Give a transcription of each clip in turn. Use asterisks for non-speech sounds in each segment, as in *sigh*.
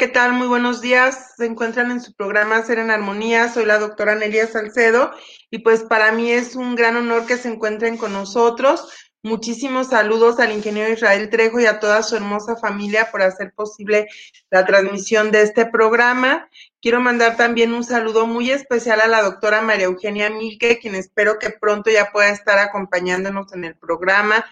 ¿qué tal? Muy buenos días. Se encuentran en su programa Ser en Armonía. Soy la doctora Nelia Salcedo y pues para mí es un gran honor que se encuentren con nosotros. Muchísimos saludos al ingeniero Israel Trejo y a toda su hermosa familia por hacer posible la transmisión de este programa. Quiero mandar también un saludo muy especial a la doctora María Eugenia Milke, quien espero que pronto ya pueda estar acompañándonos en el programa.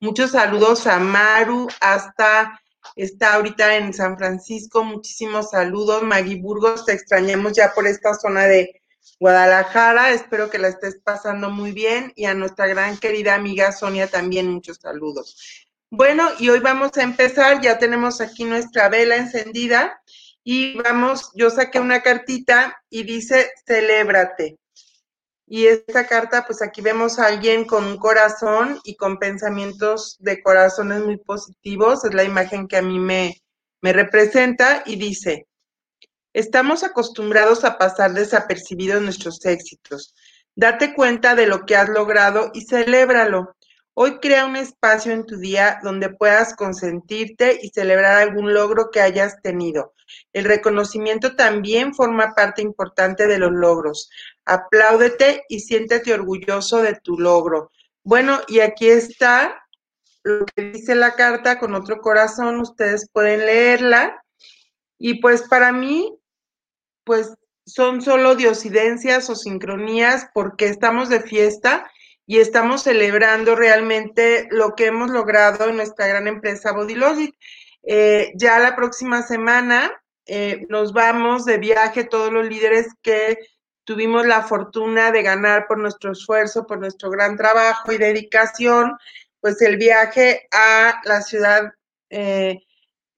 Muchos saludos a Maru hasta está ahorita en San Francisco. Muchísimos saludos, Maggie Burgos, te extrañamos ya por esta zona de Guadalajara. Espero que la estés pasando muy bien y a nuestra gran querida amiga Sonia también muchos saludos. Bueno, y hoy vamos a empezar, ya tenemos aquí nuestra vela encendida y vamos, yo saqué una cartita y dice, celébrate. Y esta carta, pues aquí vemos a alguien con un corazón y con pensamientos de corazones muy positivos. Es la imagen que a mí me, me representa y dice, estamos acostumbrados a pasar desapercibidos nuestros éxitos. Date cuenta de lo que has logrado y celébralo. Hoy crea un espacio en tu día donde puedas consentirte y celebrar algún logro que hayas tenido. El reconocimiento también forma parte importante de los logros. Apláudete y siéntete orgulloso de tu logro. Bueno, y aquí está lo que dice la carta con otro corazón. Ustedes pueden leerla. Y pues para mí, pues son solo diosidencias o sincronías porque estamos de fiesta y estamos celebrando realmente lo que hemos logrado en nuestra gran empresa Bodylogic. Eh, ya la próxima semana eh, nos vamos de viaje todos los líderes que tuvimos la fortuna de ganar por nuestro esfuerzo, por nuestro gran trabajo y dedicación, pues el viaje a la ciudad, eh,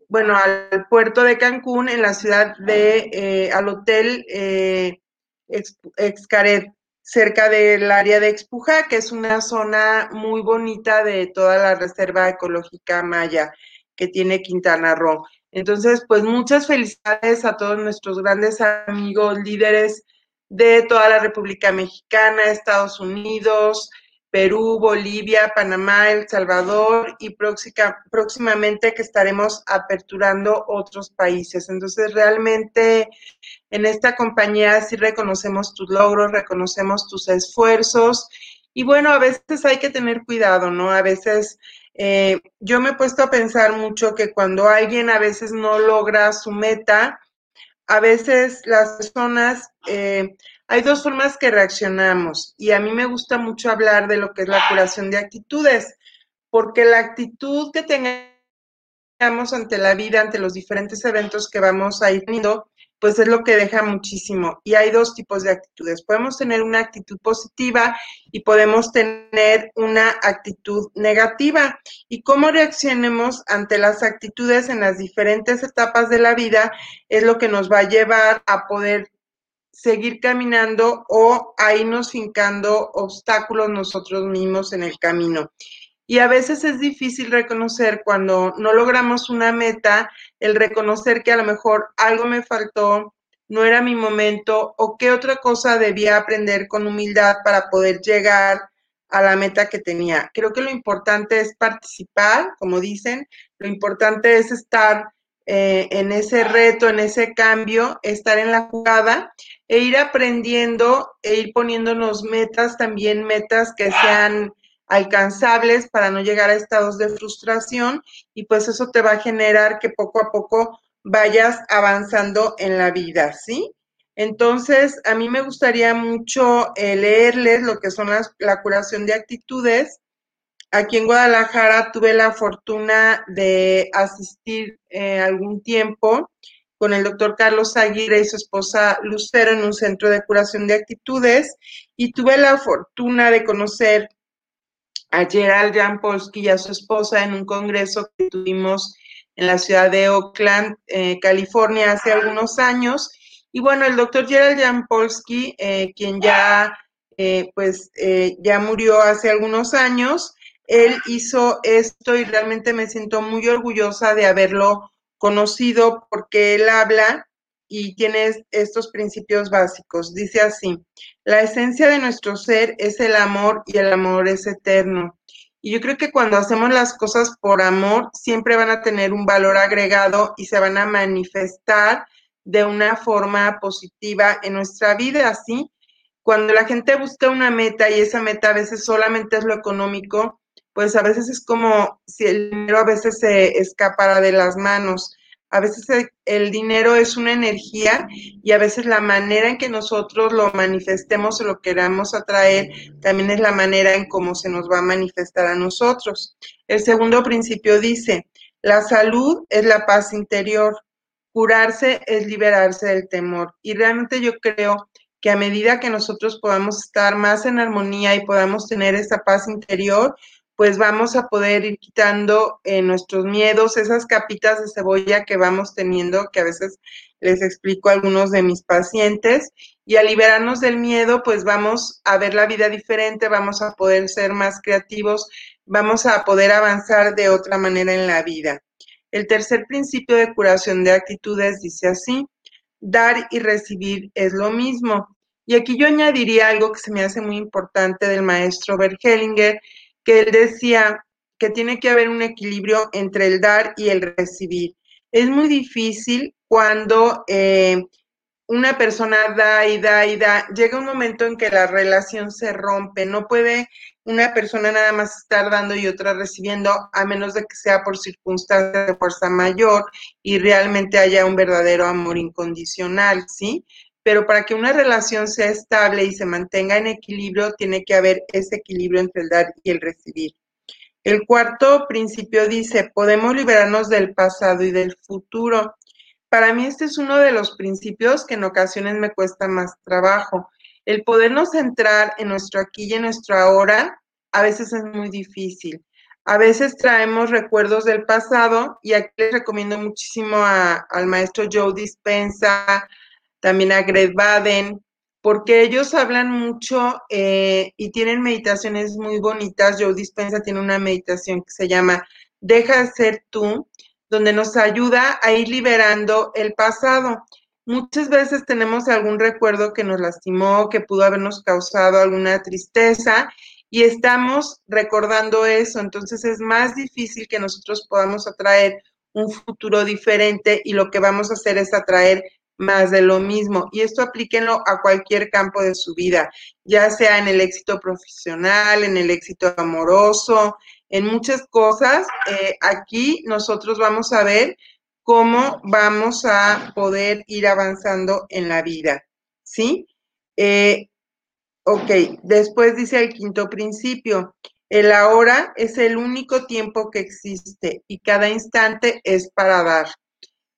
bueno, al puerto de Cancún, en la ciudad de, eh, al hotel eh, Excaret, cerca del área de Expuja, que es una zona muy bonita de toda la reserva ecológica maya que tiene Quintana Roo. Entonces, pues muchas felicidades a todos nuestros grandes amigos, líderes de toda la República Mexicana, Estados Unidos, Perú, Bolivia, Panamá, El Salvador y próximamente que estaremos aperturando otros países. Entonces, realmente en esta compañía sí reconocemos tus logros, reconocemos tus esfuerzos y bueno, a veces hay que tener cuidado, ¿no? A veces eh, yo me he puesto a pensar mucho que cuando alguien a veces no logra su meta, a veces las personas, eh, hay dos formas que reaccionamos y a mí me gusta mucho hablar de lo que es la curación de actitudes, porque la actitud que tengamos ante la vida, ante los diferentes eventos que vamos a ir teniendo, pues es lo que deja muchísimo. Y hay dos tipos de actitudes. Podemos tener una actitud positiva y podemos tener una actitud negativa. Y cómo reaccionemos ante las actitudes en las diferentes etapas de la vida es lo que nos va a llevar a poder seguir caminando o a irnos fincando obstáculos nosotros mismos en el camino. Y a veces es difícil reconocer cuando no logramos una meta, el reconocer que a lo mejor algo me faltó, no era mi momento o qué otra cosa debía aprender con humildad para poder llegar a la meta que tenía. Creo que lo importante es participar, como dicen, lo importante es estar eh, en ese reto, en ese cambio, estar en la jugada e ir aprendiendo e ir poniéndonos metas, también metas que sean alcanzables para no llegar a estados de frustración y pues eso te va a generar que poco a poco vayas avanzando en la vida, ¿sí? Entonces, a mí me gustaría mucho eh, leerles lo que son las, la curación de actitudes. Aquí en Guadalajara tuve la fortuna de asistir eh, algún tiempo con el doctor Carlos Aguirre y su esposa Lucero en un centro de curación de actitudes y tuve la fortuna de conocer a Gerald Jampolsky y a su esposa en un congreso que tuvimos en la ciudad de Oakland, eh, California, hace algunos años. Y bueno, el doctor Gerald Jampolsky, eh, quien ya, eh, pues, ya murió hace algunos años, él hizo esto y realmente me siento muy orgullosa de haberlo conocido porque él habla y tiene estos principios básicos. Dice así, la esencia de nuestro ser es el amor y el amor es eterno. Y yo creo que cuando hacemos las cosas por amor, siempre van a tener un valor agregado y se van a manifestar de una forma positiva en nuestra vida, ¿sí? Cuando la gente busca una meta y esa meta a veces solamente es lo económico, pues a veces es como si el dinero a veces se escapara de las manos. A veces el, dinero es una energía y a veces la manera en que nosotros lo manifestemos o lo queramos atraer también es la manera en cómo se nos va a manifestar a nosotros. El segundo principio dice, la salud es la paz interior, curarse es liberarse del temor. Y realmente yo creo que a medida que nosotros podamos estar más en armonía y podamos tener esa paz interior, pues vamos a poder ir quitando eh, nuestros miedos, esas capitas de cebolla que vamos teniendo, que a veces les explico a algunos de mis pacientes, y al liberarnos del miedo, pues vamos a ver la vida diferente, vamos a poder ser más creativos, vamos a poder avanzar de otra manera en la vida. El tercer principio de curación de actitudes dice así, dar y recibir es lo mismo. Y aquí yo añadiría algo que se me hace muy importante del maestro Bergelinger, que él decía que tiene que haber un equilibrio entre el dar y el recibir. Es muy difícil cuando eh, una persona da y da y da, llega un momento en que la relación se rompe, no puede una persona nada más estar dando y otra recibiendo, a menos de que sea por circunstancias de fuerza mayor y realmente haya un verdadero amor incondicional, ¿sí? Pero para que una relación sea estable y se mantenga en equilibrio, tiene que haber ese equilibrio entre el dar y el recibir. El cuarto principio dice, podemos liberarnos del pasado y del futuro. Para mí este es uno de los principios que en ocasiones me cuesta más trabajo. El podernos centrar en nuestro aquí y en nuestro ahora a veces es muy difícil. A veces traemos recuerdos del pasado y aquí les recomiendo muchísimo al maestro Joe Dispensa, también a Greg Baden, porque ellos hablan mucho eh, y tienen meditaciones muy bonitas. Joe Dispensa tiene una meditación que se llama Deja de ser tú, donde nos ayuda a ir liberando el pasado. Muchas veces tenemos algún recuerdo que nos lastimó, que pudo habernos causado alguna tristeza y estamos recordando eso. Entonces es más difícil que nosotros podamos atraer un futuro diferente y lo que vamos a hacer es atraer más de lo mismo. Y esto aplíquenlo a cualquier campo de su vida, ya sea en el éxito profesional, en el éxito amoroso, en muchas cosas. Eh, aquí nosotros vamos a ver cómo vamos a poder ir avanzando en la vida. ¿Sí? Eh, ok, después dice el quinto principio. El ahora es el único tiempo que existe y cada instante es para dar.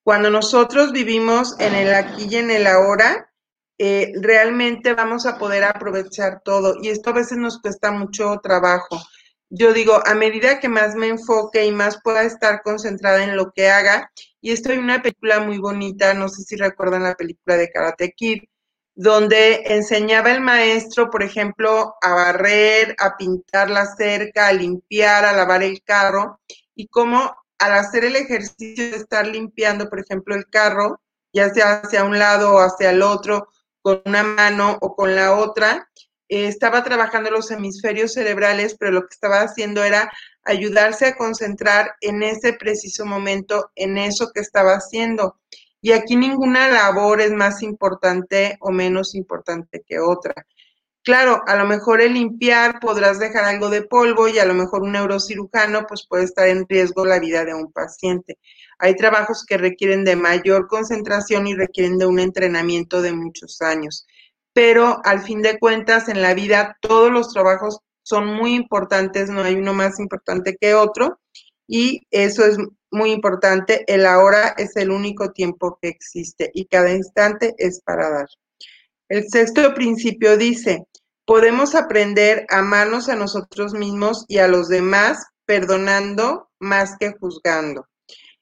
Cuando nosotros vivimos en el aquí y en el ahora, eh, realmente vamos a poder aprovechar todo. Y esto a veces nos cuesta mucho trabajo. Yo digo, a medida que más me enfoque y más pueda estar concentrada en lo que haga, y esto hay una película muy bonita, no sé si recuerdan la película de Karate Kid, donde enseñaba el maestro, por ejemplo, a barrer, a pintar la cerca, a limpiar, a lavar el carro, y cómo al hacer el ejercicio de estar limpiando, por ejemplo, el carro, ya sea hacia un lado o hacia el otro, con una mano o con la otra, eh, estaba trabajando los hemisferios cerebrales, pero lo que estaba haciendo era ayudarse a concentrar en ese preciso momento, en eso que estaba haciendo. Y aquí ninguna labor es más importante o menos importante que otra. Claro, a lo mejor el limpiar podrás dejar algo de polvo y a lo mejor un neurocirujano pues puede estar en riesgo la vida de un paciente. Hay trabajos que requieren de mayor concentración y requieren de un entrenamiento de muchos años. Pero al fin de cuentas en la vida todos los trabajos son muy importantes, no hay uno más importante que otro y eso es muy importante. El ahora es el único tiempo que existe y cada instante es para dar. El sexto principio dice, podemos aprender a amarnos a nosotros mismos y a los demás perdonando más que juzgando.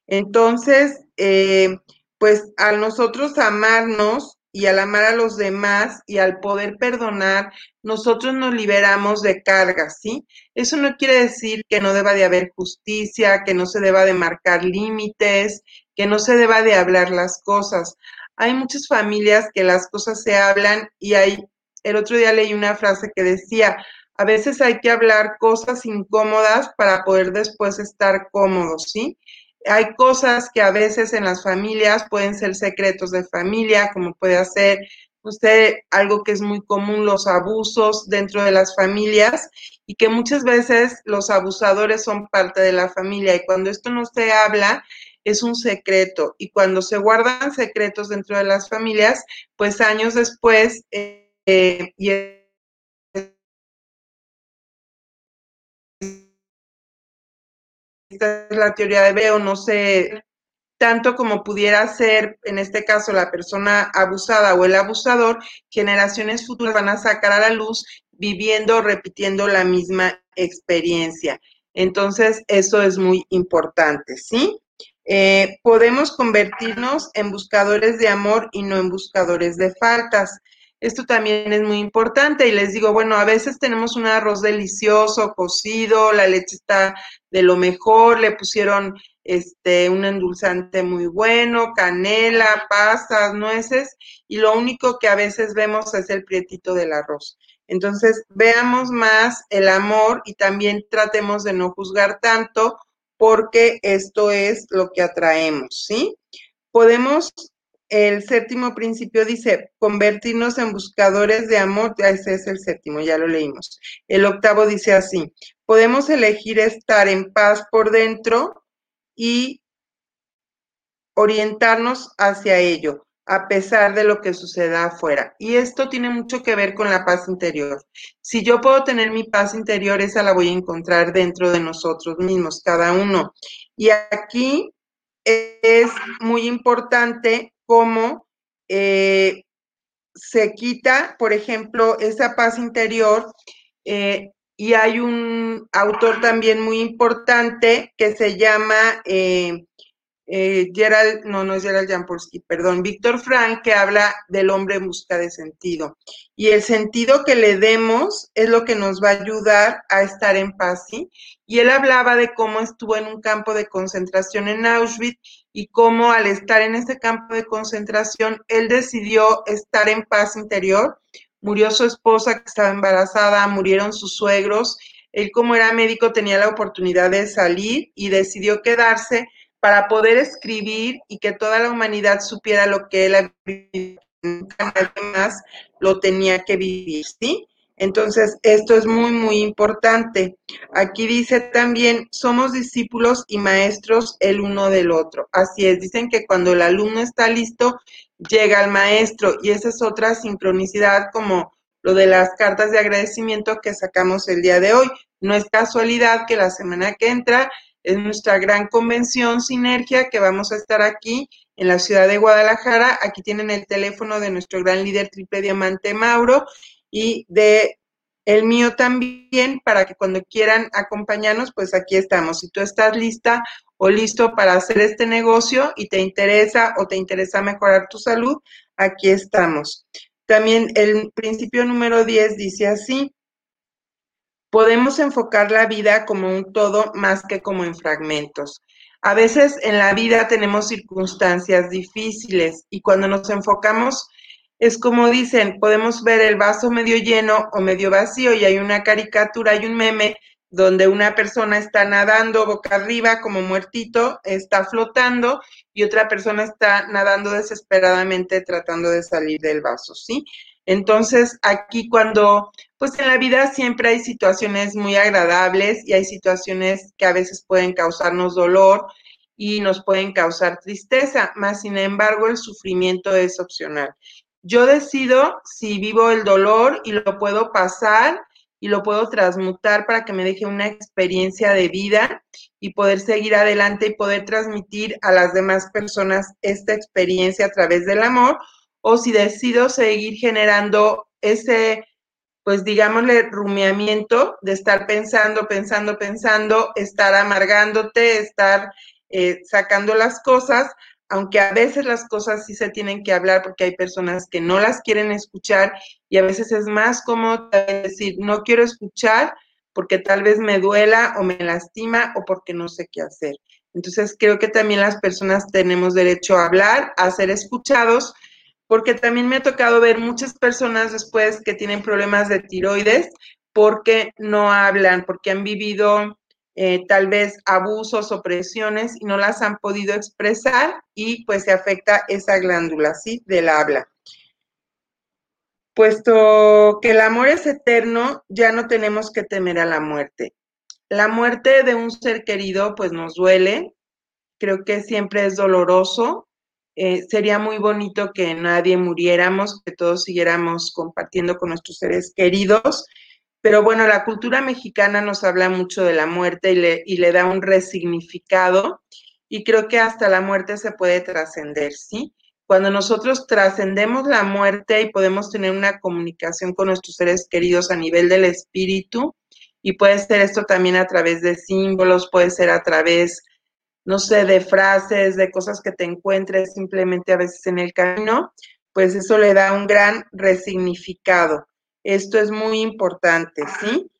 Entonces, eh, pues al nosotros amarnos y al amar a los demás y al poder perdonar, nosotros nos liberamos de cargas, ¿sí? Eso no quiere decir que no deba de haber justicia, que no se deba de marcar límites, que no se deba de hablar las cosas hay muchas familias que las cosas se hablan y hay, el otro día leí una frase que decía, a veces hay que hablar cosas incómodas para poder después estar cómodos, ¿sí? Hay cosas que a veces en las familias pueden ser secretos de familia, como puede hacer usted algo que es muy común, los abusos dentro de las familias y que muchas veces los abusadores son parte de la familia y cuando esto no se habla, es un secreto y cuando se guardan secretos dentro de las familias, pues años después, eh, y esta es la teoría de Veo, no sé tanto como pudiera ser, en este caso, la persona abusada o el abusador, generaciones futuras van a sacar a la luz viviendo, repitiendo la misma experiencia. Entonces, eso es muy importante, ¿sí? Eh, podemos convertirnos en buscadores de amor y no en buscadores de faltas. Esto también es muy importante y les digo, bueno, a veces tenemos un arroz delicioso, cocido, la leche está de lo mejor, le pusieron este un endulzante muy bueno, canela, pasas, nueces y lo único que a veces vemos es el prietito del arroz. Entonces, veamos más el amor y también tratemos de no juzgar tanto porque esto es lo que atraemos, ¿sí? Podemos, el séptimo principio dice, convertirnos en buscadores de amor, ese es el séptimo, ya lo leímos. El octavo dice así, podemos elegir estar en paz por dentro y orientarnos hacia ello a pesar de lo que suceda afuera. Y esto tiene mucho que ver con la paz interior. Si yo puedo tener mi paz interior, esa la voy a encontrar dentro de nosotros mismos, cada uno. Y aquí es muy importante cómo eh, se quita, por ejemplo, esa paz interior. Eh, y hay un autor también muy importante que se llama eh, eh, Gerald, no, no es Gerald Jampolsky, perdón, Víctor Frank, que habla del hombre en busca de sentido. Y el sentido que le demos es lo que nos va a ayudar a estar en paz. Y él hablaba de cómo estuvo en un campo de concentración en Auschwitz y cómo al estar en ese campo de concentración, él decidió estar en paz interior. Murió su esposa que estaba embarazada, murieron sus suegros. Él como era médico tenía la oportunidad de salir y decidió quedarse para poder escribir y que toda la humanidad supiera lo que él había más lo tenía que vivir, ¿sí? Entonces, esto es muy, muy importante. Aquí dice también, somos discípulos y maestros el uno del otro. Así es, dicen que cuando el alumno está listo, llega el maestro y esa es otra sincronicidad como lo de las cartas de agradecimiento que sacamos el día de hoy. No es casualidad que la semana que entra es nuestra gran convención Sinergia que vamos a estar aquí en la ciudad de Guadalajara. Aquí tienen el teléfono de nuestro gran líder triple diamante Mauro y de el mío también para que cuando quieran acompañarnos, pues aquí estamos. Si tú estás lista o listo para hacer este negocio y te interesa o te interesa mejorar tu salud, aquí estamos. También el principio número 10 dice así, podemos enfocar la vida como un todo más que como en fragmentos. A veces en la vida tenemos circunstancias difíciles y cuando nos enfocamos es como dicen, podemos ver el vaso medio lleno o medio vacío y hay una caricatura, hay un meme donde una persona está nadando boca arriba como muertito, está flotando y otra persona está nadando desesperadamente tratando de salir del vaso, ¿sí? Entonces, aquí cuando, pues en la vida siempre hay situaciones muy agradables y hay situaciones que a veces pueden causarnos dolor y nos pueden causar tristeza, más sin embargo el sufrimiento es opcional. Yo decido si vivo el dolor y lo puedo pasar y lo puedo transmutar para que me deje una experiencia de vida y poder seguir adelante y poder transmitir a las demás personas esta experiencia a través del amor, o si decido seguir generando ese, pues digámosle, rumiamiento de estar pensando, pensando, pensando, estar amargándote, estar eh, sacando las cosas, aunque a veces las cosas sí se tienen que hablar porque hay personas que no las quieren escuchar y a veces es más cómodo decir, no quiero escuchar porque tal vez me duela o me lastima o porque no sé qué hacer. Entonces creo que también las personas tenemos derecho a hablar, a ser escuchados, porque también me ha tocado ver muchas personas después que tienen problemas de tiroides porque no hablan, porque han vivido eh, tal vez abusos o presiones y no las han podido expresar y pues se afecta esa glándula, ¿sí? Del habla. Puesto que el amor es eterno, ya no tenemos que temer a la muerte. La muerte de un ser querido pues nos duele, creo que siempre es doloroso. Eh, sería muy bonito que nadie muriéramos, que todos siguiéramos compartiendo con nuestros seres queridos, pero bueno, la cultura mexicana nos habla mucho de la muerte y le, y le da un resignificado y creo que hasta la muerte se puede trascender, ¿sí? Cuando nosotros trascendemos la muerte y podemos tener una comunicación con nuestros seres queridos a nivel del espíritu, y puede ser esto también a través de símbolos, puede ser a través, no sé, de frases, de cosas que te encuentres simplemente a veces en el camino, pues eso le da un gran resignificado. Esto es muy importante, ¿sí?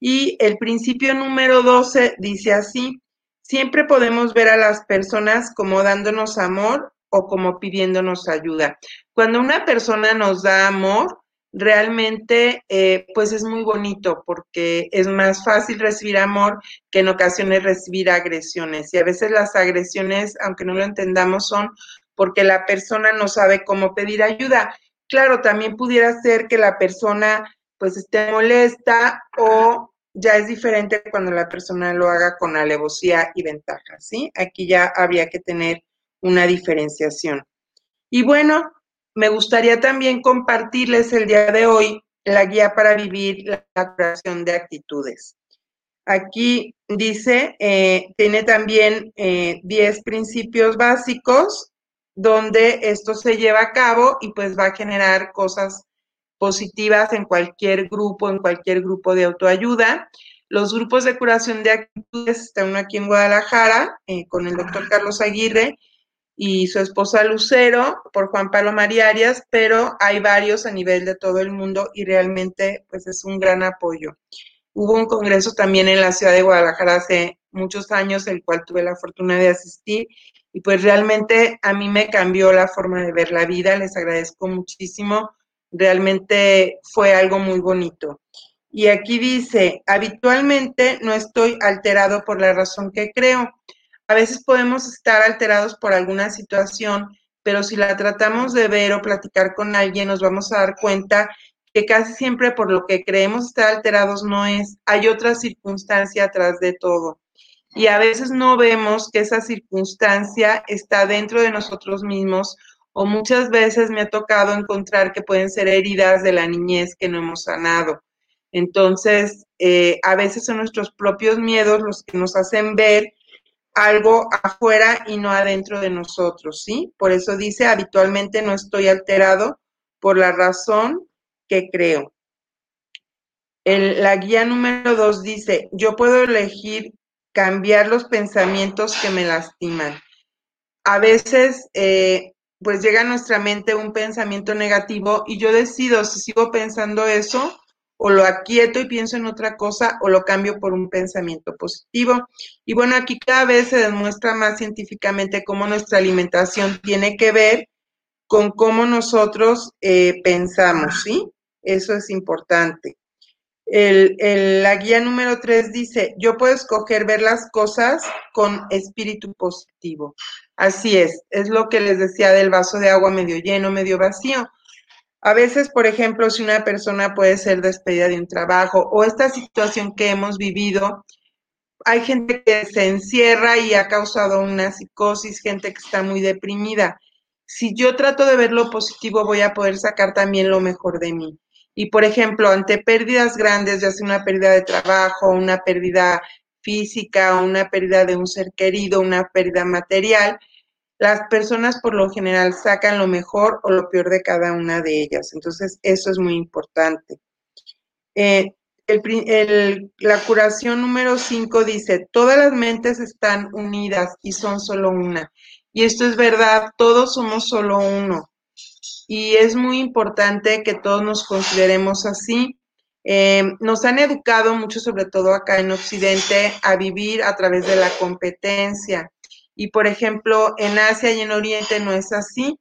Y el principio número 12 dice así, siempre podemos ver a las personas como dándonos amor o como pidiéndonos ayuda. Cuando una persona nos da amor, realmente eh, pues es muy bonito porque es más fácil recibir amor que en ocasiones recibir agresiones. Y a veces las agresiones, aunque no lo entendamos, son porque la persona no sabe cómo pedir ayuda. Claro, también pudiera ser que la persona pues esté molesta o ya es diferente cuando la persona lo haga con alevosía y ventaja, ¿sí? Aquí ya habría que tener una diferenciación. Y bueno, me gustaría también compartirles el día de hoy la guía para vivir la creación de actitudes. Aquí dice, eh, tiene también 10 eh, principios básicos donde esto se lleva a cabo y pues va a generar cosas positivas en cualquier grupo, en cualquier grupo de autoayuda. Los grupos de curación de actitudes, está uno aquí en Guadalajara eh, con el doctor Carlos Aguirre y su esposa Lucero por Juan Pablo Mariarias, pero hay varios a nivel de todo el mundo y realmente pues es un gran apoyo. Hubo un congreso también en la ciudad de Guadalajara hace muchos años, el cual tuve la fortuna de asistir y pues realmente a mí me cambió la forma de ver la vida, les agradezco muchísimo, realmente fue algo muy bonito. Y aquí dice, habitualmente no estoy alterado por la razón que creo. A veces podemos estar alterados por alguna situación, pero si la tratamos de ver o platicar con alguien, nos vamos a dar cuenta que casi siempre por lo que creemos estar alterados no es, hay otra circunstancia atrás de todo y a veces no vemos que esa circunstancia está dentro de nosotros mismos o muchas veces me ha tocado encontrar que pueden ser heridas de la niñez que no hemos sanado. Entonces, eh, a veces son nuestros propios miedos los que nos hacen ver algo afuera y no adentro de nosotros, ¿sí? Por eso dice, habitualmente no estoy alterado por la razón que creo. la guía número dos dice, yo puedo elegir cambiar los pensamientos que me lastiman. A veces, eh, pues llega a nuestra mente un pensamiento negativo y yo decido si sigo pensando eso o lo aquieto y pienso en otra cosa o lo cambio por un pensamiento positivo. Y bueno, aquí cada vez se demuestra más científicamente cómo nuestra alimentación tiene que ver con cómo nosotros eh, pensamos, ¿sí? Eso es importante. El, la guía número 3 dice, yo puedo escoger ver las cosas con espíritu positivo. Así es, es lo que les decía del vaso de agua medio lleno, medio vacío. A veces, por ejemplo, si una persona puede ser despedida de un trabajo o esta situación que hemos vivido, hay gente que se encierra y ha causado una psicosis, gente que está muy deprimida. Si yo trato de ver lo positivo, voy a poder sacar también lo mejor de mí. Y, por ejemplo, ante pérdidas grandes, ya sea una pérdida de trabajo, una pérdida física, una pérdida de un ser querido, una pérdida material, las personas por lo general sacan lo mejor o lo peor de cada una de ellas. Entonces, eso es muy importante. Eh, la curación número 5 dice, todas las mentes están unidas y son solo una. Y esto es verdad, todos somos solo uno. Y es muy importante que todos nos consideremos así. Eh, nos han educado mucho, sobre todo acá en Occidente, a vivir a través de la competencia. Y por ejemplo, en Asia y en Oriente no es así.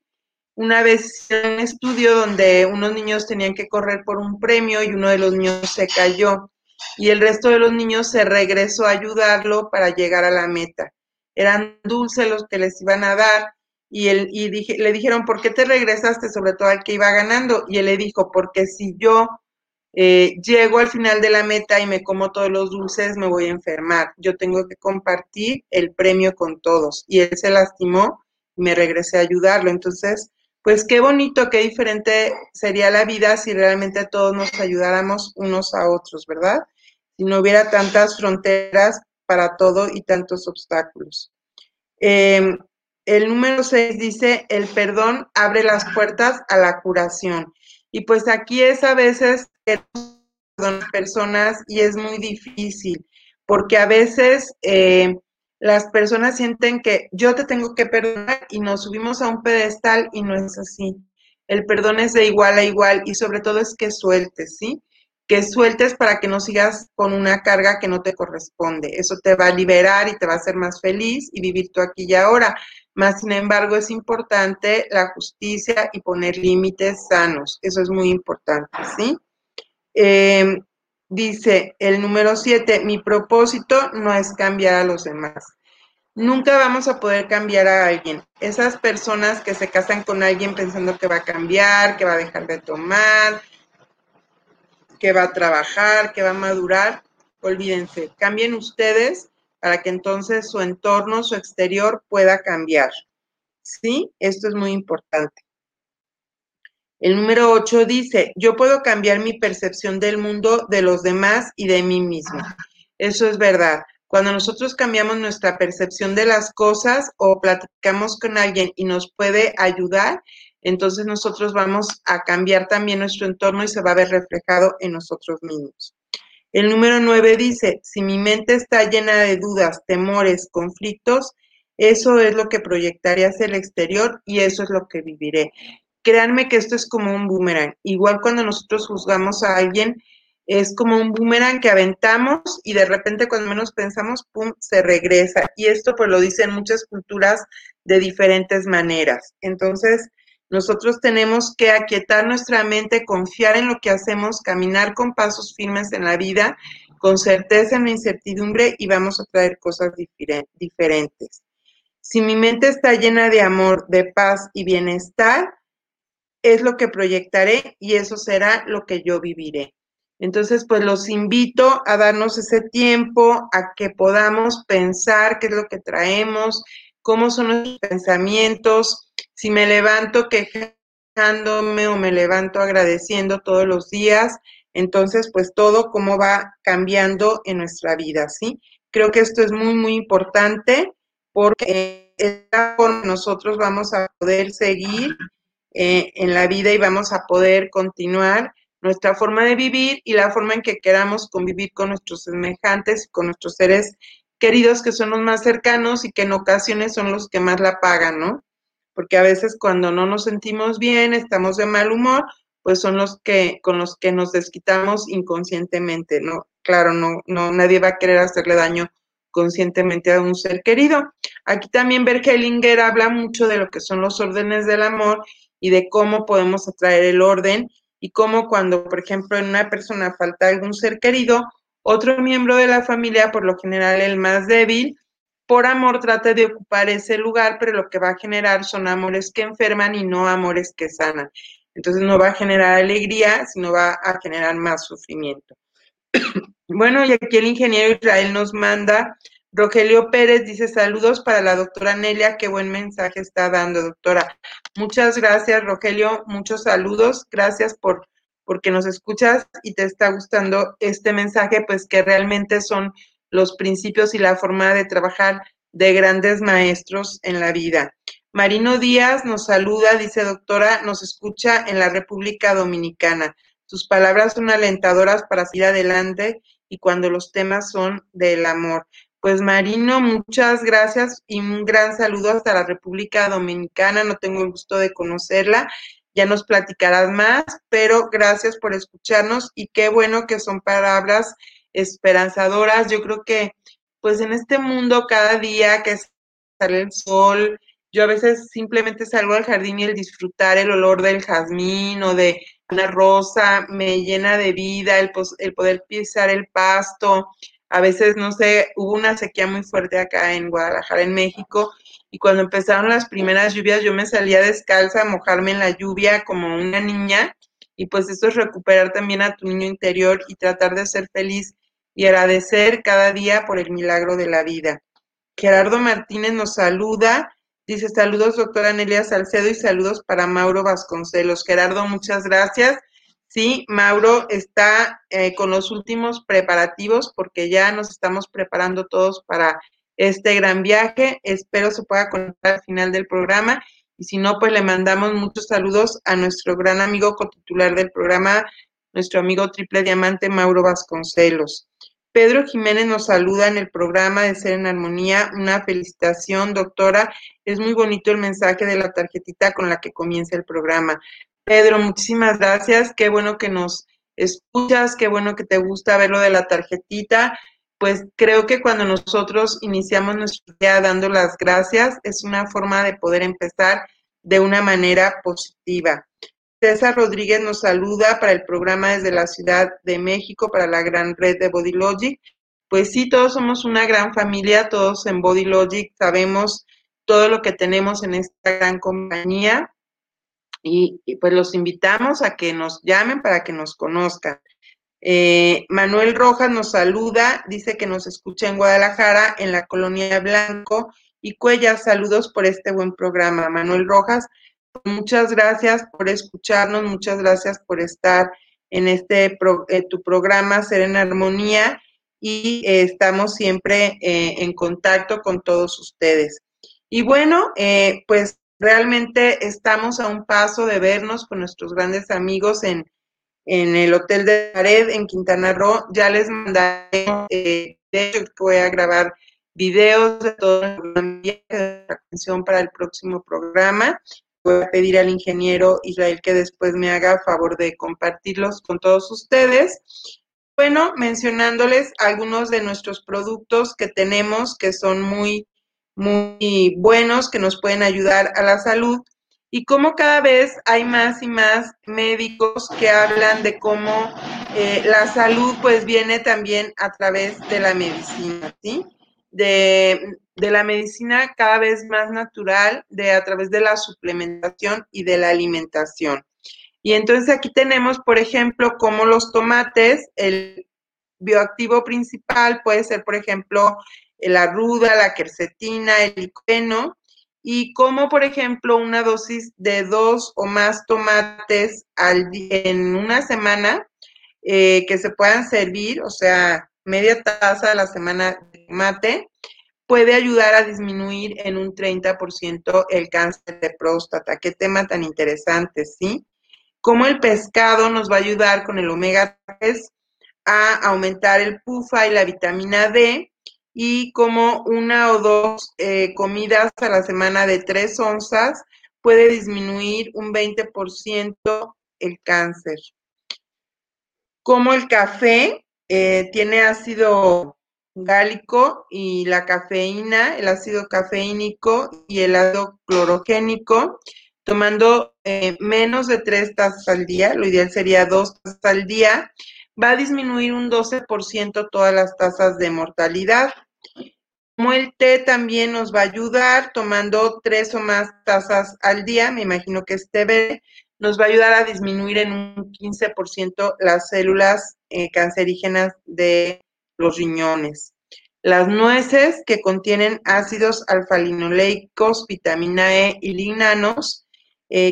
Una vez en un estudio donde unos niños tenían que correr por un premio y uno de los niños se cayó y el resto de los niños se regresó a ayudarlo para llegar a la meta. Eran dulces los que les iban a dar y, él, y le dijeron, ¿por qué te regresaste? Sobre todo al que iba ganando. Y él le dijo, porque si yo eh, llego al final de la meta y me como todos los dulces, me voy a enfermar. Yo tengo que compartir el premio con todos. Y él se lastimó y me regresé a ayudarlo. Entonces, pues qué bonito, qué diferente sería la vida si realmente todos nos ayudáramos unos a otros, ¿verdad? Si no hubiera tantas fronteras para todo y tantos obstáculos. Em, el número 6 dice, el perdón abre las puertas a la curación. Y pues aquí es a veces personas y es muy difícil, porque a veces eh, las personas sienten que yo te tengo que perdonar y nos subimos a un pedestal y no es así. El perdón es de igual a igual y sobre todo es que sueltes, ¿sí? Que sueltes para que no sigas con una carga que no te corresponde. Eso te va a liberar y te va a hacer más feliz y vivir tú aquí y ahora. Más sin embargo, es importante la justicia y poner límites sanos. Eso es muy importante, ¿sí? Eh, dice el número 7, mi propósito no es cambiar a los demás. Nunca vamos a poder cambiar a alguien. Esas personas que se casan con alguien pensando que va a cambiar, que va a dejar de tomar, que va a trabajar, que va a madurar, olvídense, cambien ustedes para que entonces su entorno, su exterior pueda cambiar. ¿Sí? Esto es muy importante. El número 8 dice, yo puedo cambiar mi percepción del mundo, de los demás y de mí mismo. Eso es verdad. Cuando nosotros cambiamos nuestra percepción de las cosas o platicamos con alguien y nos puede ayudar, entonces nosotros vamos a cambiar también nuestro entorno y se va a ver reflejado en nosotros mismos. El número nueve dice, si mi mente está llena de dudas, temores, conflictos, eso es lo que proyectaré hacia el exterior y eso es lo que viviré. Créanme que esto es como un boomerang. Igual cuando nosotros juzgamos a alguien, es como un boomerang que aventamos y de repente cuando menos pensamos, ¡pum!, se regresa. Y esto pues lo dicen muchas culturas de diferentes maneras. Entonces, nosotros tenemos que aquietar nuestra mente, confiar en lo que hacemos, caminar con pasos firmes en la vida, con certeza en la incertidumbre y vamos a traer cosas diferentes. Si mi mente está llena de amor, de paz y bienestar, es lo que proyectaré y eso será lo que yo viviré. Entonces, pues los invito a darnos ese tiempo, a que podamos pensar qué es lo que traemos, cómo son nuestros pensamientos, si me levanto quejándome o me levanto agradeciendo todos los días, entonces pues todo cómo va cambiando en nuestra vida, ¿sí? Creo que esto es muy, muy importante porque nosotros vamos a poder seguir eh, en la vida y vamos a poder continuar nuestra forma de vivir y la forma en que queramos convivir con nuestros semejantes, con nuestros seres queridos que son los más cercanos y que en ocasiones son los que más la pagan, ¿no? porque a veces cuando no nos sentimos bien, estamos de mal humor, pues son los que con los que nos desquitamos inconscientemente, ¿no? Claro, no, no, nadie va a querer hacerle daño conscientemente a un ser querido. Aquí también Bergelinger habla mucho de lo que son los órdenes del amor y de cómo podemos atraer el orden y cómo cuando, por ejemplo, en una persona falta algún ser querido, otro miembro de la familia, por lo general el más débil, por amor trate de ocupar ese lugar, pero lo que va a generar son amores que enferman y no amores que sanan. Entonces no va a generar alegría, sino va a generar más sufrimiento. *clears throat* bueno, y aquí el ingeniero Israel nos manda, Rogelio Pérez dice saludos para la doctora Nelia, qué buen mensaje está dando, doctora. Muchas gracias, Rogelio, muchos saludos, gracias por porque nos escuchas y te está gustando este mensaje, pues que realmente son los principios y la forma de trabajar de grandes maestros en la vida. Marino Díaz nos saluda, dice doctora, nos escucha en la República Dominicana. Sus palabras son alentadoras para seguir adelante y cuando los temas son del amor. Pues Marino, muchas gracias y un gran saludo hasta la República Dominicana. No tengo el gusto de conocerla. Ya nos platicarás más, pero gracias por escucharnos y qué bueno que son palabras esperanzadoras. Yo creo que pues en este mundo cada día que sale el sol, yo a veces simplemente salgo al jardín y el disfrutar el olor del jazmín o de una rosa me llena de vida, el, el poder pisar el pasto. A veces, no sé, hubo una sequía muy fuerte acá en Guadalajara, en México, y cuando empezaron las primeras lluvias yo me salía descalza a mojarme en la lluvia como una niña, y pues eso es recuperar también a tu niño interior y tratar de ser feliz y agradecer cada día por el milagro de la vida. Gerardo Martínez nos saluda Dice saludos, doctora Nelia Salcedo, y saludos para Mauro Vasconcelos. Gerardo, muchas gracias. Sí, Mauro está eh, con los últimos preparativos porque ya nos estamos preparando todos para este gran viaje. Espero se pueda conectar al final del programa y si no, pues le mandamos muchos saludos a nuestro gran amigo cotitular del programa, nuestro amigo triple diamante Mauro Vasconcelos. Pedro Jiménez nos saluda en el programa de Ser en Armonía. Una felicitación, doctora. Es muy bonito el mensaje de la tarjetita con la que comienza el programa. Pedro, muchísimas gracias. Qué bueno que nos escuchas, qué bueno que te gusta ver lo de la tarjetita. Pues creo que cuando nosotros iniciamos nuestra día dando las gracias, es una forma de poder empezar de una manera positiva. César Rodríguez nos saluda para el programa desde la Ciudad de México, para la gran red de Body Logic. Pues sí, todos somos una gran familia, todos en Body Logic sabemos todo lo que tenemos en esta gran compañía y, pues los invitamos a que nos llamen para que nos conozcan. Eh, Manuel Rojas nos saluda, dice que nos escucha en Guadalajara, en la colonia Blanco y Cuella. Saludos por este buen programa. Manuel Rojas, Muchas gracias por escucharnos, muchas gracias por estar en este tu programa Ser en Armonía y eh, estamos siempre eh, en contacto con todos ustedes. Y bueno, pues realmente estamos a un paso de vernos con nuestros grandes amigos en, en el Hotel de Pared en Quintana Roo. Ya les mandaré, de hecho, voy a grabar videos de toda la atención para el próximo programa voy a pedir al ingeniero Israel que después me haga favor de compartirlos con todos ustedes. Bueno, mencionándoles algunos de nuestros productos que tenemos que son muy, muy buenos, que nos pueden ayudar a la salud y cómo cada vez hay más y más médicos que hablan de cómo eh, la salud pues viene también a través de la medicina, ¿sí? De, de la medicina cada vez más natural de a través de la suplementación y de la alimentación. Y entonces aquí tenemos, por ejemplo, como los tomates, el bioactivo principal puede ser, por ejemplo, la ruda, la quercetina, el licopeno, y como, por ejemplo, una dosis de dos o más tomates en una semana eh, que se puedan servir, o sea, media taza a la semana de tomate, puede ayudar a disminuir en un 30% el cáncer de próstata. Qué tema tan interesante, ¿sí? Cómo el pescado nos va a ayudar con el omega 3 a aumentar el PUFA y la vitamina D y como una o dos eh, comidas a la semana de 3 onzas puede disminuir un 20% el cáncer. Como el café eh, tiene ácido gálico y la cafeína, el ácido cafeínico y el ácido clorogénico, tomando eh, menos de tres tazas al día, lo ideal sería dos tazas al día, va a disminuir un 12% todas las tasas de mortalidad. Como el té también nos va a ayudar, tomando tres o más tazas al día, me imagino que este té nos va a ayudar a disminuir en un 15% las células eh, cancerígenas de los riñones. Las nueces que contienen ácidos alfa-linoleicos, vitamina E y lignanos,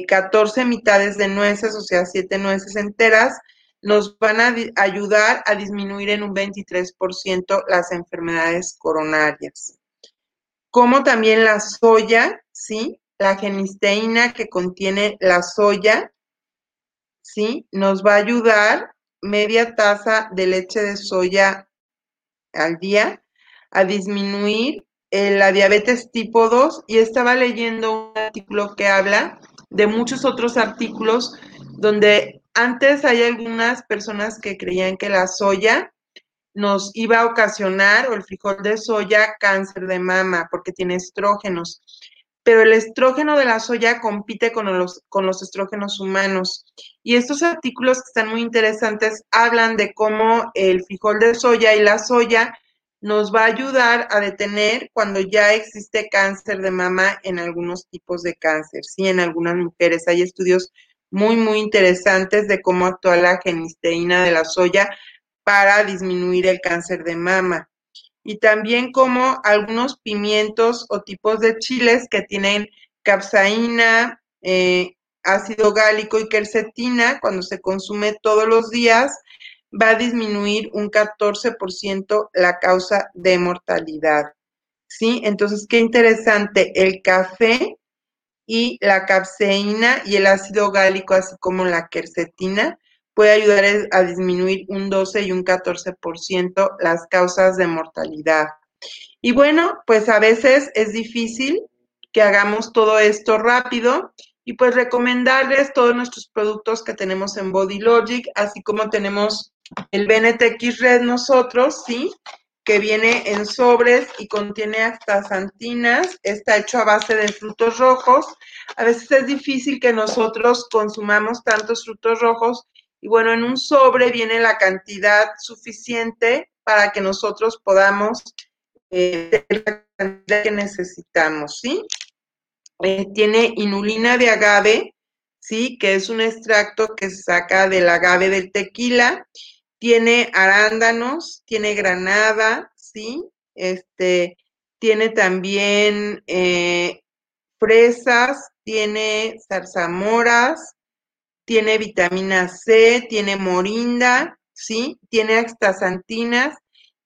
14 eh, mitades de nueces, o sea, 7 nueces enteras, nos van a ayudar a disminuir en un 23% las enfermedades coronarias. Como también la soya, ¿sí? La genisteína que contiene la soya, ¿sí? Nos va a ayudar media taza de leche de soya al día a disminuir eh, la diabetes tipo 2 y estaba leyendo un artículo que habla de muchos otros artículos donde antes hay algunas personas que creían que la soya nos iba a ocasionar, o el frijol de soya, cáncer de mama, porque tiene estrógenos. Pero el estrógeno de la soya compite con los, con los estrógenos humanos. Y estos artículos que están muy interesantes hablan de cómo el frijol de soya y la soya nos va a ayudar a detener cuando ya existe cáncer de mama en algunos tipos de cáncer, sí, en algunas mujeres. Hay estudios muy, muy interesantes de cómo actúa la genisteína de la soya para disminuir el cáncer de mama. Y también como algunos pimientos o tipos de chiles que tienen capsaína, eh, ácido gálico y quercetina, cuando se consume todos los días, va a disminuir un 14% la causa de mortalidad. ¿Sí? Entonces, qué interesante, el café y la capseína y el ácido gálico, así como la quercetina, puede ayudar a disminuir un 12 y un 14% las causas de mortalidad. Y bueno, pues a veces es difícil que hagamos todo esto rápido y pues recomendarles todos nuestros productos que tenemos en Body Logic, así como tenemos el BNTX Red nosotros, ¿sí? Que viene en sobres y contiene hasta santinas, está hecho a base de frutos rojos. A veces es difícil que nosotros consumamos tantos frutos rojos y bueno, en un sobre viene la cantidad suficiente para que nosotros podamos eh, tener la cantidad que necesitamos, ¿sí? Eh, tiene inulina de agave, ¿sí? Que es un extracto que se saca del agave del tequila tiene arándanos, tiene granada, ¿sí? Este, tiene también eh, fresas, tiene zarzamoras, tiene vitamina C, tiene morinda, ¿sí? Tiene astaxantinas,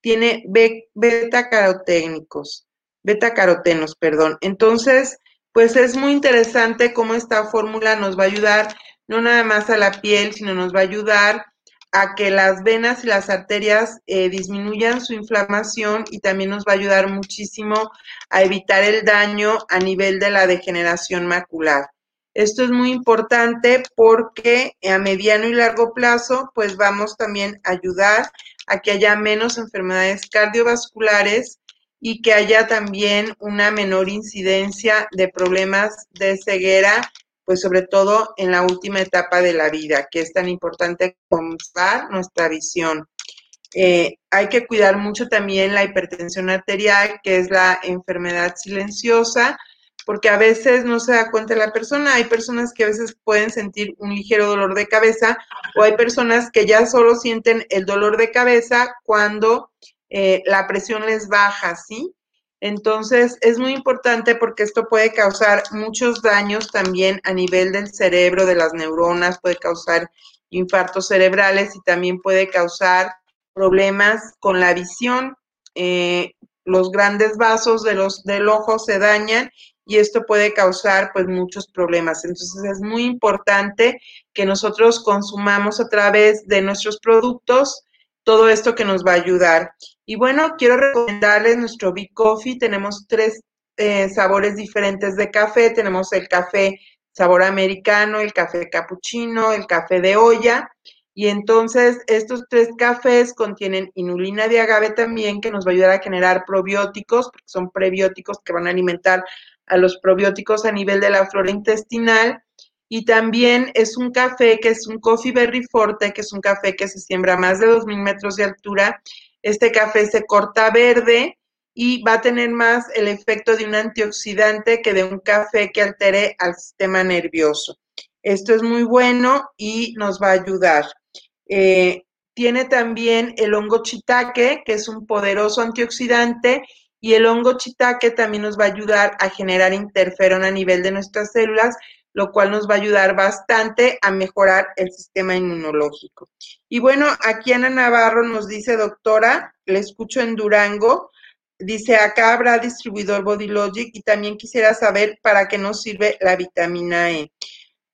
tiene beta caroténicos, beta carotenos, perdón. Entonces, pues es muy interesante cómo esta fórmula nos va a ayudar no nada más a la piel, sino nos va a ayudar a que las venas y las arterias eh, disminuyan su inflamación y también nos va a ayudar muchísimo a evitar el daño a nivel de la degeneración macular. Esto es muy importante porque a mediano y largo plazo, pues vamos también a ayudar a que haya menos enfermedades cardiovasculares y que haya también una menor incidencia de problemas de ceguera pues sobre todo en la última etapa de la vida, que es tan importante conservar nuestra visión. Eh, hay que cuidar mucho también la hipertensión arterial, que es la enfermedad silenciosa, porque a veces no se da cuenta la persona. Hay personas que a veces pueden sentir un ligero dolor de cabeza o hay personas que ya solo sienten el dolor de cabeza cuando eh, la presión les baja, ¿sí? Entonces, es muy importante porque esto puede causar muchos daños también a nivel del cerebro, de las neuronas, puede causar infartos cerebrales y también puede causar problemas con la visión. Eh, los grandes vasos de los, del ojo se dañan y esto puede causar pues muchos problemas. Entonces es muy importante que nosotros consumamos a través de nuestros productos todo esto que nos va a ayudar. Y bueno, quiero recomendarles nuestro Big Coffee. Tenemos tres eh, sabores diferentes de café. Tenemos el café sabor americano, el café cappuccino, el café de olla. Y entonces estos tres cafés contienen inulina de agave también, que nos va a ayudar a generar probióticos, porque son prebióticos que van a alimentar a los probióticos a nivel de la flora intestinal. Y también es un café que es un Coffee Berry Forte, que es un café que se siembra a más de 2.000 metros de altura. Este café se corta verde y va a tener más el efecto de un antioxidante que de un café que altere al sistema nervioso. Esto es muy bueno y nos va a ayudar. Eh, tiene también el hongo chitaque, que es un poderoso antioxidante, y el hongo chitaque también nos va a ayudar a generar interferón a nivel de nuestras células, lo cual nos va a ayudar bastante a mejorar el sistema inmunológico. Y bueno, aquí Ana Navarro nos dice, doctora, le escucho en Durango, dice, acá habrá distribuidor BodyLogic y también quisiera saber para qué nos sirve la vitamina E.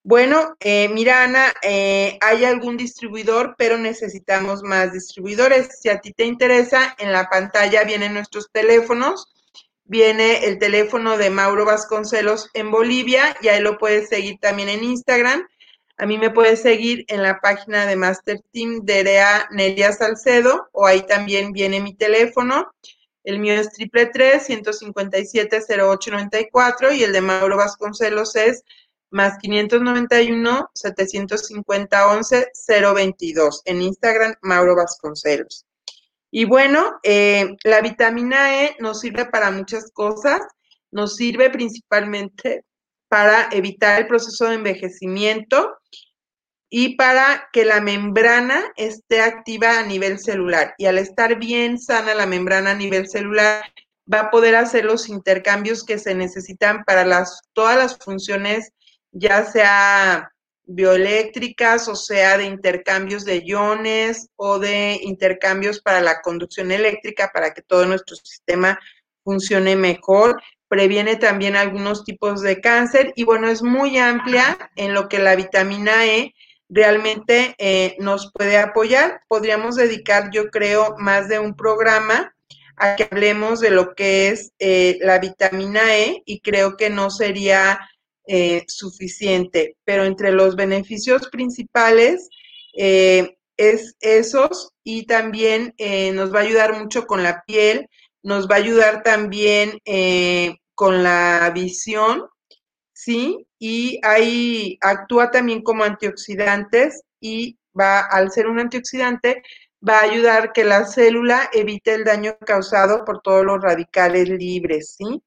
Bueno, eh, mira Ana, eh, hay algún distribuidor, pero necesitamos más distribuidores. Si a ti te interesa, en la pantalla vienen nuestros teléfonos viene el teléfono de Mauro Vasconcelos en Bolivia y ahí lo puedes seguir también en Instagram. A mí me puedes seguir en la página de Master Team de Erea Nelia Salcedo o ahí también viene mi teléfono. El mío es triple 157 0894 y el de Mauro Vasconcelos es más 591 750 11 022. En Instagram, Mauro Vasconcelos. Y bueno, eh, la vitamina E nos sirve para muchas cosas. Nos sirve principalmente para evitar el proceso de envejecimiento y para que la membrana esté activa a nivel celular. Y al estar bien sana la membrana a nivel celular, va a poder hacer los intercambios que se necesitan para las, todas las funciones, ya sea bioeléctricas, o sea, de intercambios de iones o de intercambios para la conducción eléctrica para que todo nuestro sistema funcione mejor. Previene también algunos tipos de cáncer y bueno, es muy amplia en lo que la vitamina E realmente eh, nos puede apoyar. Podríamos dedicar, yo creo, más de un programa a que hablemos de lo que es eh, la vitamina E y creo que no sería eh, suficiente, pero entre los beneficios principales eh, es esos y también eh, nos va a ayudar mucho con la piel, nos va a ayudar también con la visión, ¿sí? Y ahí actúa también como antioxidantes y va, al ser un antioxidante, va a ayudar que la célula evite el daño causado por todos los radicales libres, ¿sí?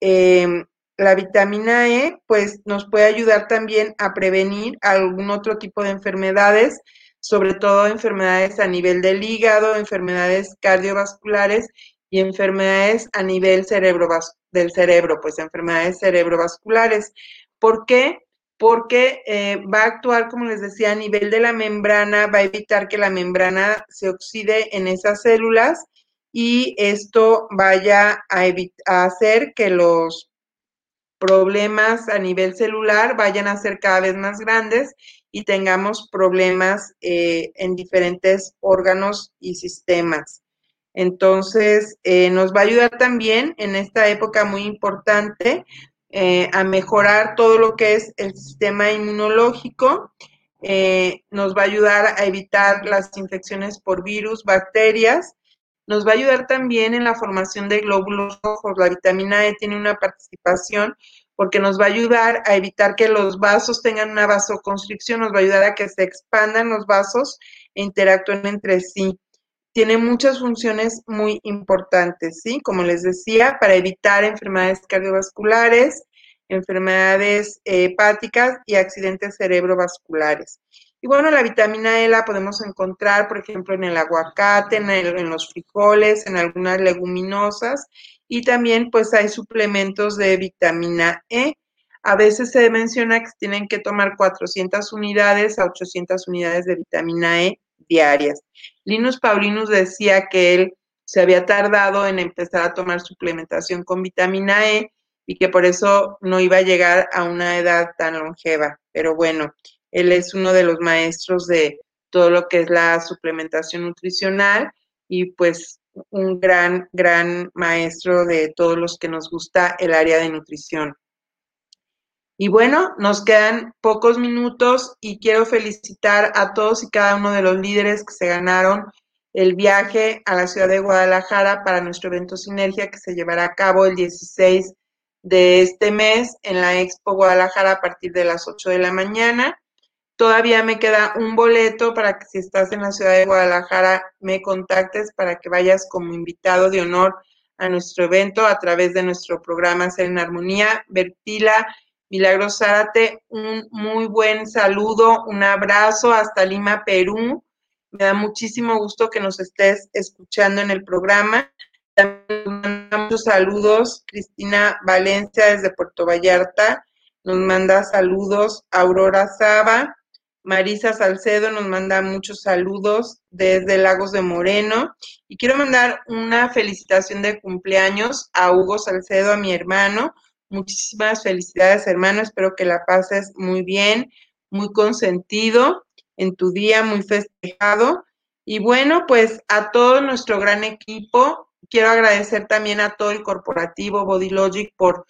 Em, la vitamina E, pues nos puede ayudar también a prevenir algún otro tipo de enfermedades, sobre todo enfermedades a nivel del hígado, enfermedades cardiovasculares y enfermedades a nivel cerebro, del cerebro, pues enfermedades cerebrovasculares. ¿Por qué? Porque eh, va a actuar, como les decía, a nivel de la membrana, va a evitar que la membrana se oxide en esas células y esto vaya a, a hacer que los problemas a nivel celular vayan a ser cada vez más grandes y tengamos problemas eh, en diferentes órganos y sistemas. Entonces, eh, nos va a ayudar también en esta época muy importante eh, a mejorar todo lo que es el sistema inmunológico. nos va a ayudar a evitar las infecciones por virus, bacterias. Nos va a ayudar también en la formación de glóbulos rojos. La vitamina E tiene una participación porque nos va a ayudar a evitar que los vasos tengan una vasoconstricción, nos va a ayudar a que se expandan los vasos e interactúen entre sí. Tiene muchas funciones muy importantes, ¿sí? Como les decía, para evitar enfermedades cardiovasculares, enfermedades hepáticas y accidentes cerebrovasculares. Y bueno, la vitamina E la podemos encontrar, por ejemplo, en el aguacate, en, los frijoles, en algunas leguminosas y también pues hay suplementos de vitamina E. A veces se menciona que tienen que tomar 400 unidades a 800 unidades de vitamina E diarias. Linus Paulinus decía que él se había tardado en empezar a tomar suplementación con vitamina E y que por eso no iba a llegar a una edad tan longeva. Pero bueno, él es uno de los maestros de todo lo que es la suplementación nutricional y pues un gran, gran maestro de todos los que nos gusta el área de nutrición. Y bueno, nos quedan pocos minutos y quiero felicitar a todos y cada uno de los líderes que se ganaron el viaje a la ciudad de Guadalajara para nuestro evento Sinergia que se llevará a cabo el 16 de este mes en la Expo Guadalajara a partir de las 8 de la mañana. Todavía me queda un boleto para que si estás en la ciudad de Guadalajara me contactes para que vayas como invitado de honor a nuestro evento a través de nuestro programa Ser en Armonía. Bertila Milagros Zárate, un muy buen saludo, un abrazo hasta Lima, Perú. Me da muchísimo gusto que nos estés escuchando en el programa. También mandamos saludos, Cristina Valencia desde Puerto Vallarta, nos manda saludos, Aurora Saba, Marisa Salcedo nos manda muchos saludos desde Lagos de Moreno. Y quiero mandar una felicitación de cumpleaños a Hugo Salcedo, a mi hermano. Muchísimas felicidades, hermano. Espero que la pases muy bien, muy consentido en tu día, muy festejado. Y bueno, pues a todo nuestro gran equipo, quiero agradecer también a todo el corporativo Body Logic por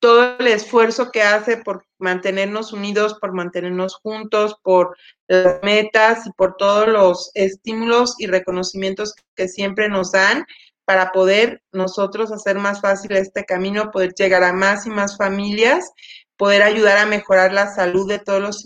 todo el esfuerzo que hace por mantenernos unidos, por mantenernos juntos, por las metas y por todos los estímulos y reconocimientos que siempre nos dan para poder nosotros hacer más fácil este camino, poder llegar a más y más familias, poder ayudar a mejorar la salud de todos los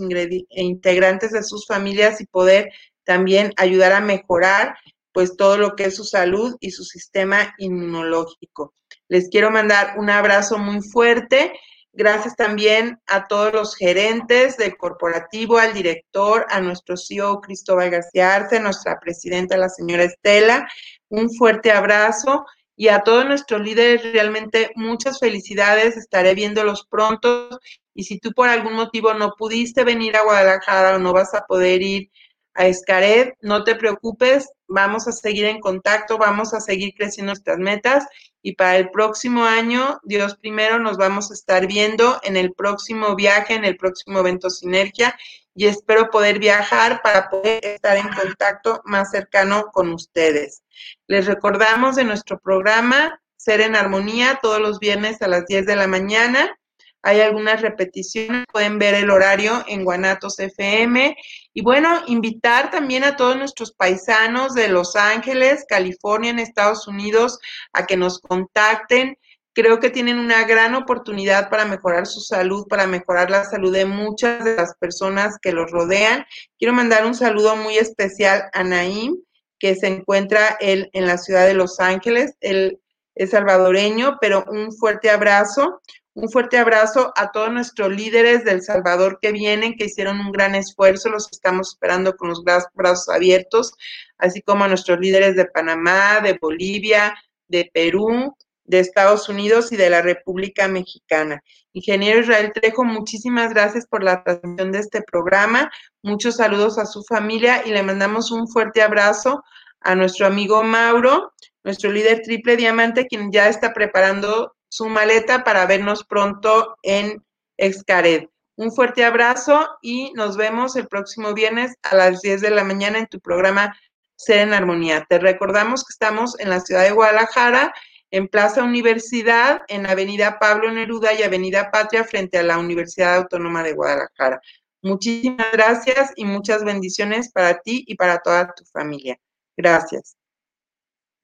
integrantes de sus familias y poder también ayudar a mejorar pues todo lo que es su salud y su sistema inmunológico. Les quiero mandar un abrazo muy fuerte. Gracias también a todos los gerentes del corporativo, al director, a nuestro CEO Cristóbal García Arce, nuestra presidenta, la señora Estela. Un fuerte abrazo y a todos nuestros líderes realmente muchas felicidades. Estaré viéndolos pronto y si tú por algún motivo no pudiste venir a Guadalajara o no vas a poder ir a Escaret, no te preocupes, vamos a seguir en contacto, vamos a seguir creciendo nuestras metas y para el próximo año, Dios primero, nos vamos a estar viendo en el próximo viaje, en el próximo evento Sinergia y espero poder viajar para poder estar en contacto más cercano con ustedes. Les recordamos de nuestro programa Ser en Armonía todos los viernes a las 10 de la mañana hay algunas repeticiones, pueden ver el horario en Guanatos FM. Y bueno, invitar también a todos nuestros paisanos de Los Ángeles, California, en Estados Unidos, a que nos contacten. Creo que tienen una gran oportunidad para mejorar su salud, para mejorar la salud de muchas de las personas que los rodean. Quiero mandar un saludo muy especial a Naim, que se encuentra él en la ciudad de Los Ángeles. Él es salvadoreño, pero un fuerte abrazo. Un fuerte abrazo a todos nuestros líderes del Salvador que vienen, que hicieron un gran esfuerzo, los estamos esperando con los brazos abiertos, así como a nuestros líderes de Panamá, de Bolivia, de Perú, de Estados Unidos y de la República Mexicana. Ingeniero Israel Trejo, muchísimas gracias por la transmisión de este programa. Muchos saludos a su familia y le mandamos un fuerte abrazo a nuestro amigo Mauro, nuestro líder triple diamante, quien ya está preparando su maleta para vernos pronto en Excared. Un fuerte abrazo y nos vemos el próximo viernes a las 10 de la mañana en tu programa Ser en Armonía. Te recordamos que estamos en la ciudad de Guadalajara, en Plaza Universidad, en Avenida Pablo Neruda y Avenida Patria, frente a la Universidad Autónoma de Guadalajara. Muchísimas gracias y muchas bendiciones para ti y para toda tu familia. Gracias.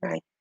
Bye.